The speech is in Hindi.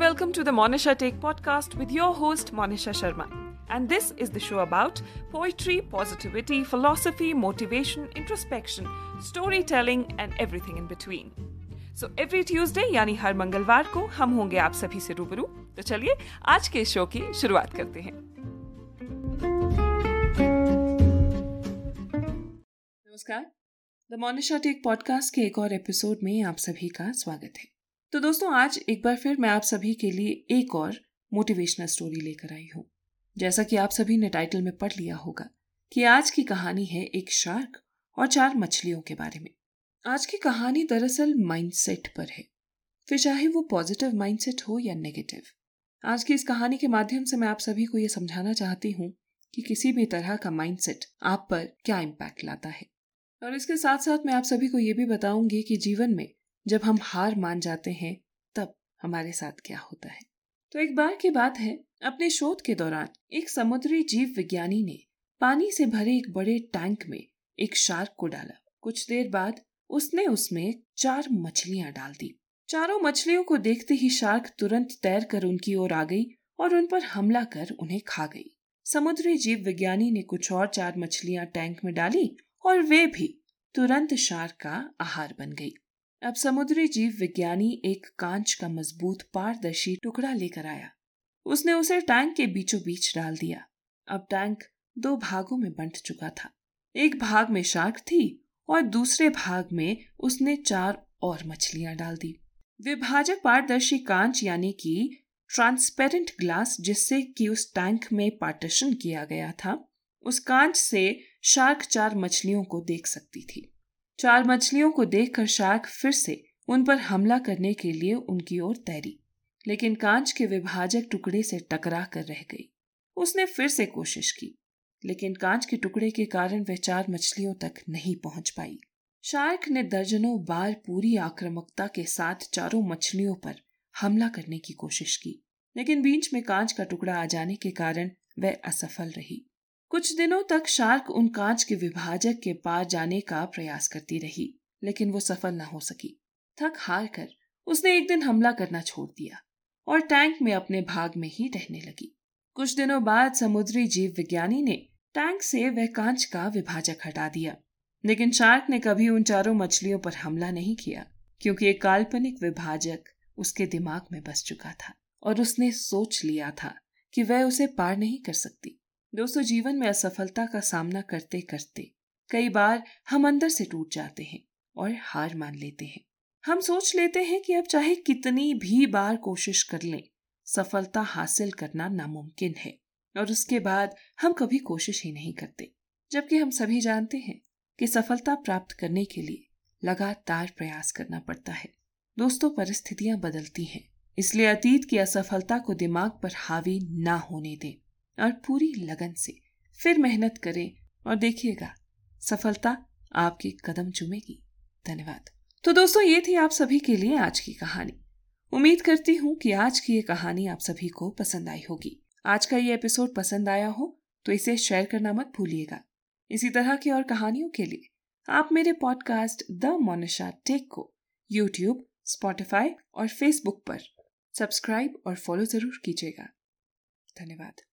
welcome to the Monisha Take podcast with your host Monisha Sharma. And this is the show about poetry, positivity, philosophy, motivation, introspection, storytelling and everything in between. So every Tuesday यानी हर मंगलवार को हम होंगे आप सभी से रूबरू तो चलिए आज के शो की शुरुआत करते हैं नमस्कार द मोनिशा टेक पॉडकास्ट के एक और एपिसोड में आप सभी का स्वागत है तो दोस्तों, आज एक बार फिर मैं आप सभी के लिए एक और मोटिवेशनल स्टोरी लेकर आई हूँ। जैसा कि आप सभी ने टाइटल में पढ़ लिया होगा कि आज की कहानी है एक शार्क और चार मछलियों के बारे में। आज की कहानी दरअसल माइंडसेट पर है। फिर चाहे वो पॉजिटिव माइंडसेट हो या नेगेटिव आज की इस कहानी के माध्यम से मैं आप सभी को यह समझाना चाहती हूँ कि किसी भी तरह का माइंडसेट आप पर क्या इम्पैक्ट लाता है। और इसके साथ साथ मैं आप सभी को ये भी बताऊँगी कि जीवन में जब हम हार मान जाते हैं, तब हमारे साथ क्या होता है? तो एक बार की बात है, अपने शोध के दौरान एक समुद्री जीव विज्ञानी ने पानी से भरे एक बड़े टैंक में एक शार्क को डाला। कुछ देर बाद उसने उसमें चार मछलियाँ डाल दी। चारों मछलियों को देखते ही शार्क तुरंत तैर कर उनकी ओर आ गई और उन पर हमला कर उन्हें खा गई। समुद्री जीव विज्ञानी ने कुछ और चार मछलियाँ टैंक में डाली और वे भी तुरंत शार्क का आहार बन गई। अब समुद्री जीव विज्ञानी एक कांच का मज़बूत पारदर्शी टुकड़ा लेकर आया। उसने उसे टैंक के बीचों बीच डाल दिया। अब टैंक दो भागों में बंट चुका था। एक भाग में शार्क थी और दूसरे भाग में उसने चार और मछलियाँ डाल दी। विभाजक पारदर्शी कांच यानी कि ट्रांसपेरेंट ग्लास जिससे कि उस टैंक में पार्टीशन किया गया था, उस कांच से शार्क चार मछलियों को देख सकती थी। चार मछलियों को देखकर शार्क फिर से उन पर हमला करने के लिए उनकी ओर तैरी, लेकिन कांच के विभाजक टुकड़े से टकरा कर रह गई। उसने फिर से कोशिश की, लेकिन कांच के टुकड़े के कारण वह चार मछलियों तक नहीं पहुँच पाई। शार्क ने दर्जनों बार पूरी आक्रामकता के साथ चारों मछलियों पर हमला करने की कोशिश की, लेकिन बीच में कांच का टुकड़ा आ जाने के कारण वह असफल रही। कुछ दिनों तक शार्क उन कांच के विभाजक के पार जाने का प्रयास करती रही, लेकिन वो सफल न हो सकी। थक हार कर उसने एक दिन हमला करना छोड़ दिया और टैंक में अपने भाग में ही रहने लगी। कुछ दिनों बाद समुद्री जीव विज्ञानी ने टैंक से वह कांच का विभाजक हटा दिया, लेकिन शार्क ने कभी उन चारों मछलियों पर हमला नहीं किया, क्योंकि एक काल्पनिक विभाजक उसके दिमाग में बस चुका था और उसने सोच लिया था कि वह उसे पार नहीं कर सकती। दोस्तों, जीवन में असफलता का सामना करते करते कई बार हम अंदर से टूट जाते हैं और हार मान लेते हैं। हम सोच लेते हैं कि अब चाहे कितनी भी बार कोशिश कर लें, सफलता हासिल करना नामुमकिन है और उसके बाद हम कभी कोशिश ही नहीं करते। जबकि हम सभी जानते हैं कि सफलता प्राप्त करने के लिए लगातार प्रयास करना पड़ता है। दोस्तों, परिस्थितियाँ बदलती हैं, इसलिए अतीत की असफलता को दिमाग पर हावी ना होने दें। और पूरी लगन से फिर मेहनत करें और देखिएगा, सफलता आपके कदम चुमेगी। धन्यवाद। तो दोस्तों, ये थी आप सभी के लिए आज की कहानी। उम्मीद करती हूँ कि आज की ये कहानी आप सभी को पसंद आई होगी। आज का ये एपिसोड पसंद आया हो तो इसे शेयर करना मत भूलिएगा। इसी तरह की और कहानियों के लिए आप मेरे पॉडकास्ट द मोनिशा टेक को यूट्यूब, स्पॉटिफाई और फेसबुक पर सब्सक्राइब और फॉलो ज़रूर कीजिएगा। धन्यवाद।